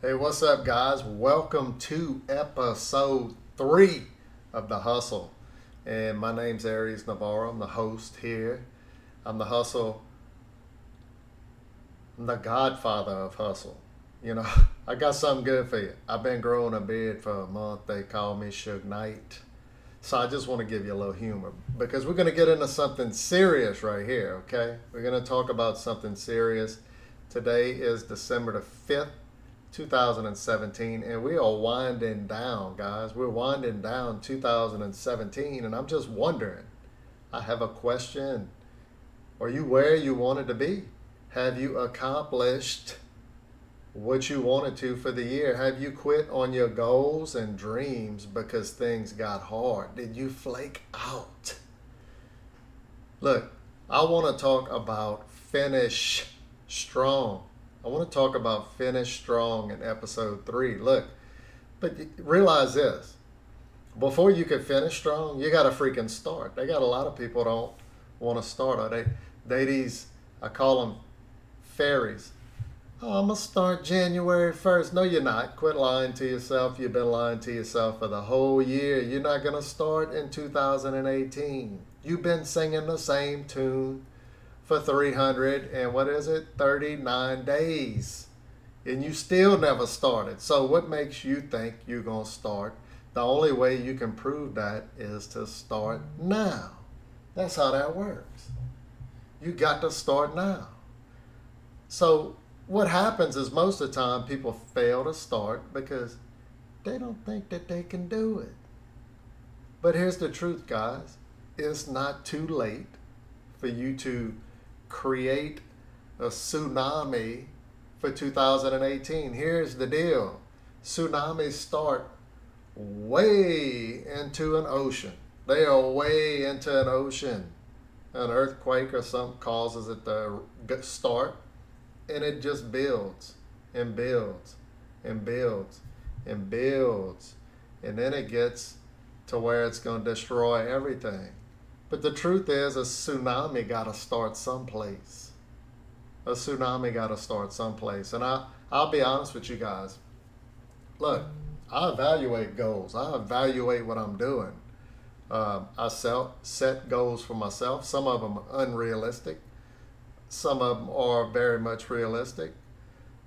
Hey, what's up, guys? Welcome to episode three of The Hustle. And my name's Aries Navarro. I'm the host here. I'm the hustle, I'm the godfather of hustle. You know, I got something good for you. I've been growing a beard for a month. They call me Suge Knight. So I just want to give you a little humor because we're going to get into something serious right here, okay? We're going to talk about something serious. Today is December the 5th, 2017, and we are winding down, guys. We're winding down 2017, and I'm just wondering. I have a question. Are you where you wanted to be? Have you accomplished what you wanted to for the year? Have you quit on your goals and dreams because things got hard? Did you flake out? Look, I want to talk about finish strong. I want to talk about finish strong in episode three. Look, but realize this before you can finish strong, you got to freaking start. They got a lot of people don't want to start. Or they, they these, I call them fairies. Oh, I'm gonna start January 1st. No, you're not. Quit lying to yourself. You've been lying to yourself for the whole year. You're not gonna start in 2018. You've been singing the same tune for 300 and what is it? 39 days. And you still never started. So what makes you think you're going to start? The only way you can prove that is to start now. That's how that works. You got to start now. So what happens is most of the time people fail to start because they don't think that they can do it. But here's the truth guys. It's not too late for you to create a tsunami for 2018. Here's the deal tsunamis start way into an ocean, they are way into an ocean. An earthquake or something causes it to start, and it just builds and builds and builds and builds. And then it gets to where it's going to destroy everything. But the truth is, a tsunami got to start someplace. A tsunami got to start someplace. And I, I'll be honest with you guys. Look, I evaluate goals. I evaluate what I'm doing. Uh, I set, goals for myself. Some of them are unrealistic. Some of them are very much realistic.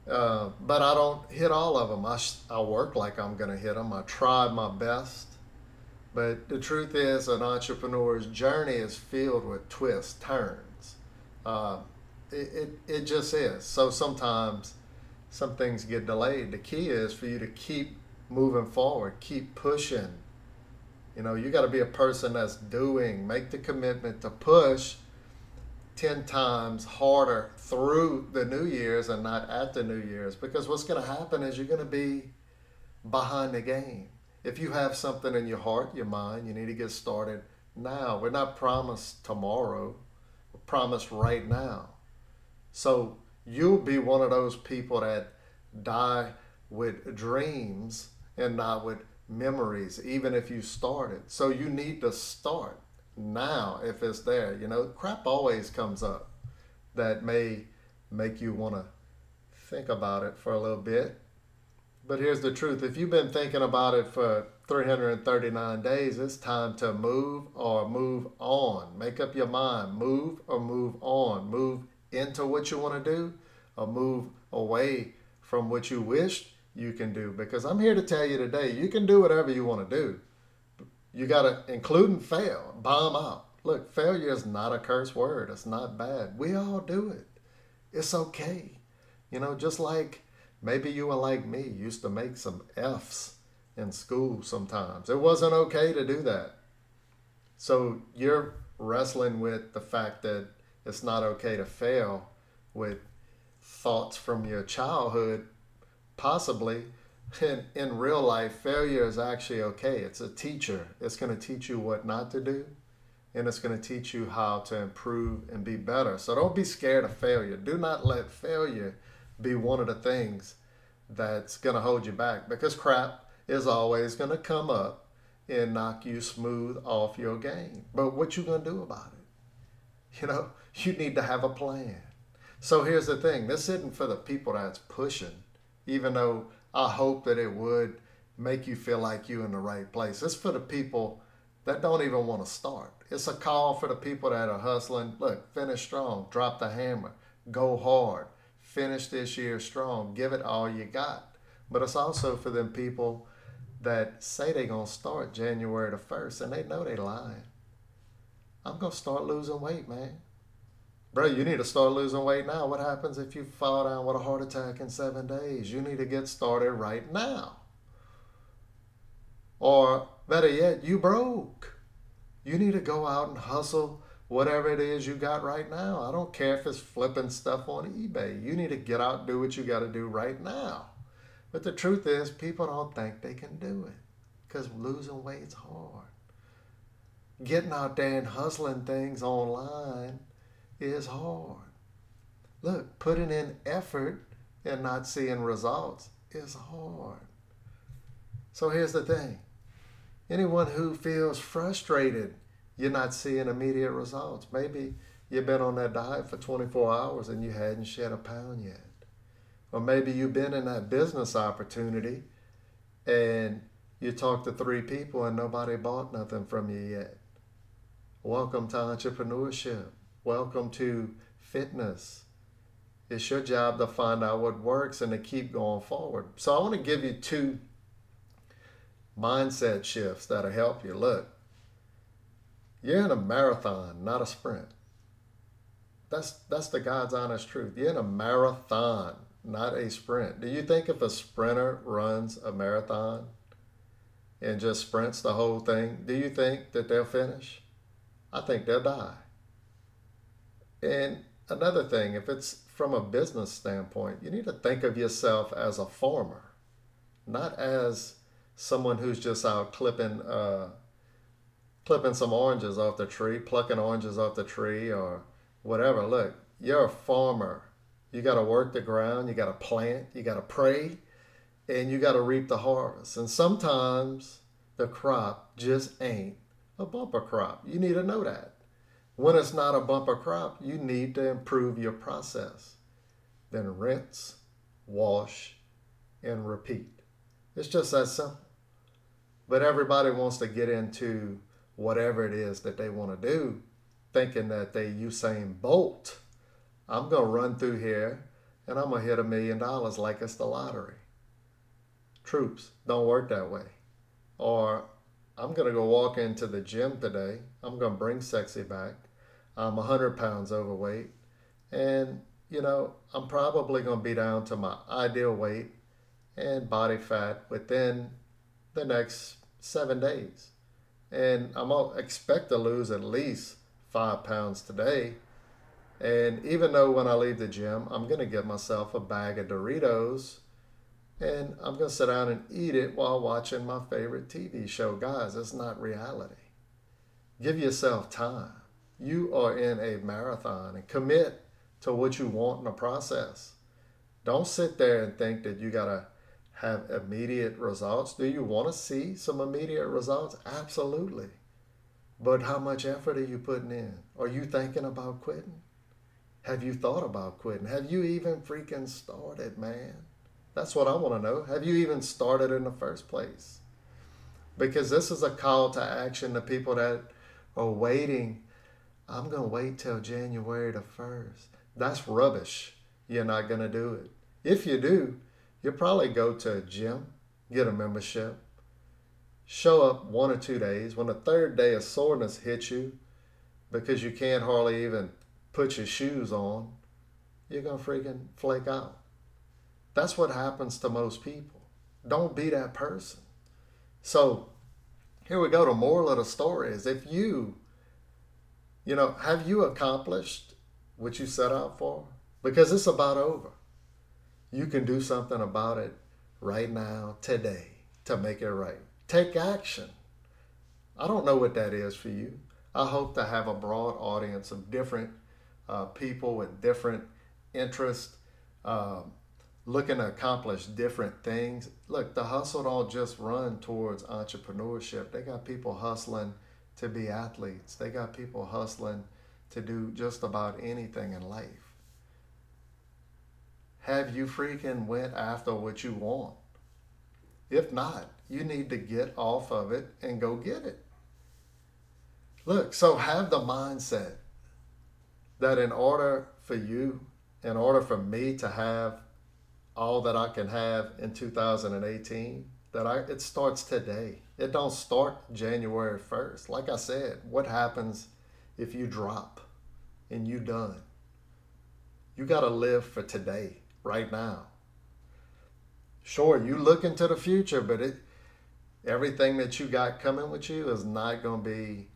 Uh, but I don't hit all of them. I, I work like I'm going to hit them. I try my best. But the truth is, an entrepreneur's journey is filled with twists, turns. Uh, it, it, it just is. So sometimes some things get delayed. The key is for you to keep moving forward, keep pushing. You know, you got to be a person that's doing, make the commitment to push 10 times harder through the New Year's and not at the New Year's. Because what's going to happen is you're going to be behind the game if you have something in your heart, your mind, you need to get started now. We're not promised tomorrow, we're promised right now. So you'll be one of those people that die with dreams and not with memories, even if you started. So you need to start now if it's there. You know, crap always comes up that may make you want to think about it for a little bit but here's the truth if you've been thinking about it for 339 days, it's time to move or move on. Make up your mind. Move or move on. Move into what you want to do or move away from what you wish you can do. Because I'm here to tell you today, you can do whatever you want to do. You got to, include and fail, bomb out. Look, failure is not a curse word. It's not bad. We all do it. It's okay. You know, just like Maybe you were like me, used to make some F's in school sometimes. It wasn't okay to do that. So you're wrestling with the fact that it's not okay to fail with thoughts from your childhood, possibly. In, in real life, failure is actually okay. It's a teacher. It's going to teach you what not to do, and it's going to teach you how to improve and be better. So don't be scared of failure. Do not let failure be one of the things that's going to hold you back because crap is always going to come up and knock you smooth off your game. But what you going to do about it? You know, you need to have a plan. So here's the thing. This isn't for the people that's pushing. even though I hope that it would make you feel like you're in the right place. It's for the people that don't even want to start. It's a call for the people that are hustling. Look, finish strong, drop the hammer, go hard, finish this year strong, give it all you got. But it's also for them people that say they're going to start January the 1st and they know they lying. I'm going to start losing weight, man. Bro, you need to start losing weight now. What happens if you fall down with a heart attack in seven days? You need to get started right now. Or better yet, you broke. You need to go out and hustle whatever it is you got right now. I don't care if it's flipping stuff on eBay. You need to get out do what you got to do right now. But the truth is, people don't think they can do it because losing weight's hard. Getting out there and hustling things online is hard. Look, putting in effort and not seeing results is hard. So here's the thing anyone who feels frustrated, you're not seeing immediate results. Maybe you've been on that diet for 24 hours and you hadn't shed a pound yet. Or maybe you've been in that business opportunity and you talked to three people and nobody bought nothing from you yet. Welcome to entrepreneurship. Welcome to fitness. It's your job to find out what works and to keep going forward. So I want to give you two mindset shifts that'll help you. Look, you're in a marathon, not a sprint. That's that's the God's honest truth. You're in a marathon, not a sprint. Do you think if a sprinter runs a marathon and just sprints the whole thing, do you think that they'll finish? I think they'll die. And another thing, if it's from a business standpoint, you need to think of yourself as a farmer, not as someone who's just out clipping uh, clipping some oranges off the tree, plucking oranges off the tree, or whatever. Look, you're a farmer. You got to work the ground. You got to plant. You got to pray, and you got to reap the harvest. And sometimes the crop just ain't a bumper crop. You need to know that. When it's not a bumper crop, you need to improve your process. Then rinse, wash, and repeat. It's just that simple. But everybody wants to get into whatever it is that they want to do, thinking that they Usain Bolt. I'm going to run through here and I'm going to hit a million dollars like it's the lottery. Troops don't work that way. Or I'm going to go walk into the gym today. I'm going to bring sexy back. I'm 100 pounds overweight. And, you know, I'm probably going to be down to my ideal weight and body fat within the next seven days. And I'm to expect to lose at least five pounds today. And even though when I leave the gym, I'm to get myself a bag of Doritos and I'm to sit down and eat it while watching my favorite TV show. Guys, it's not reality. Give yourself time. You are in a marathon and commit to what you want in the process. Don't sit there and think that you got to have immediate results. Do you want to see some immediate results? Absolutely. But how much effort are you putting in? Are you thinking about quitting? Have you thought about quitting? Have you even freaking started, man? That's what I want to know. Have you even started in the first place? Because this is a call to action to people that are waiting. I'm going to wait till January the 1st. That's rubbish. You're not going to do it. If you do, you'll probably go to a gym, get a membership, show up one or two days. When the third day of soreness hits you because you can't hardly even put your shoes on, you're going to freaking flake out. That's what happens to most people. Don't be that person. So here we go. The moral of the story is if you, you know, have you accomplished what you set out for? Because it's about over. You can do something about it right now, today, to make it right. Take action. I don't know what that is for you. I hope to have a broad audience of different uh, people with different interests. Um, looking to accomplish different things. Look, the hustle don't just run towards entrepreneurship. They got people hustling to be athletes. They got people hustling to do just about anything in life. Have you freaking went after what you want? If not, you need to get off of it and go get it. Look, so have the mindset that in order for you, in order for me to have all that I can have in 2018, that I it starts today. It don't start January 1st. Like I said, what happens if you drop and you done? You got to live for today, right now. Sure, you look into the future, but it everything that you got coming with you is not going to be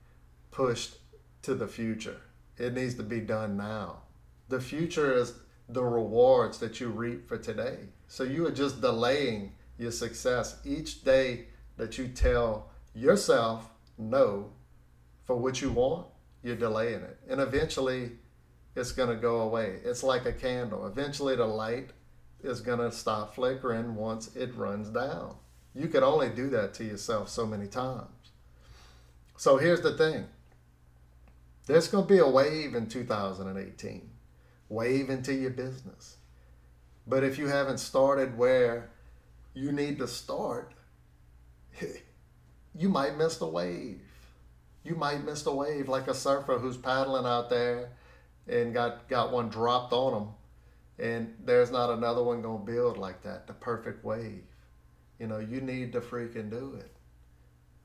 pushed to the future. It needs to be done now. The future is the rewards that you reap for today. So you are just delaying your success each day that you tell yourself no for what you want, you're delaying it. And eventually it's going to go away. It's like a candle. Eventually the light is going to stop flickering once it runs down. You could only do that to yourself so many times. So here's the thing there's going to be a wave in 2018, wave into your business. But if you haven't started where you need to start, you might miss the wave. You might miss the wave like a surfer who's paddling out there and got, got one dropped on them. And there's not another one to build like that, the perfect wave. You know, you need to freaking do it.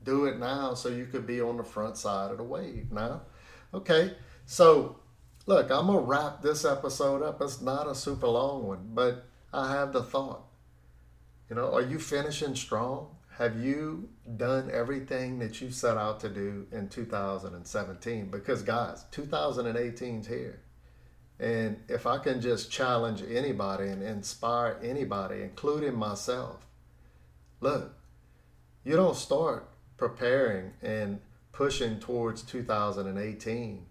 Do it now so you could be on the front side of the wave now. Okay, so look, I'm to wrap this episode up. It's not a super long one, but I have the thought. You know, are you finishing strong? Have you done everything that you set out to do in 2017? Because, guys, 2018 is here. And if I can just challenge anybody and inspire anybody, including myself, look, you don't start preparing and pushing towards 2018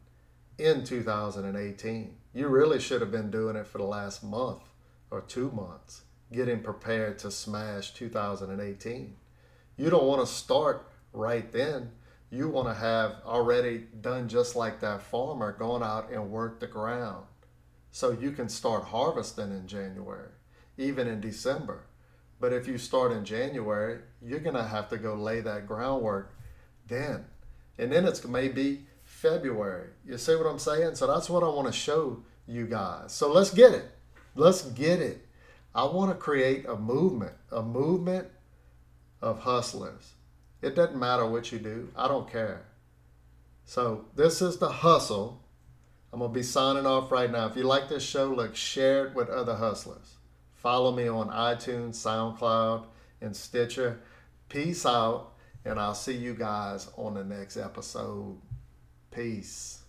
in 2018. You really should have been doing it for the last month or two months, getting prepared to smash 2018. You don't want to start right then. You want to have already done just like that farmer, gone out and worked the ground. So you can start harvesting in January, even in December. But if you start in January, you're going to have to go lay that groundwork then. And then it's maybe February. You see what I'm saying? So that's what I want to show you guys. So let's get it. Let's get it. I want to create a movement, a movement of hustlers. It doesn't matter what you do, I don't care. So, this is the hustle. I'm going to be signing off right now. If you like this show, look, share it with other hustlers. Follow me on iTunes, SoundCloud, and Stitcher. Peace out, and I'll see you guys on the next episode. Peace.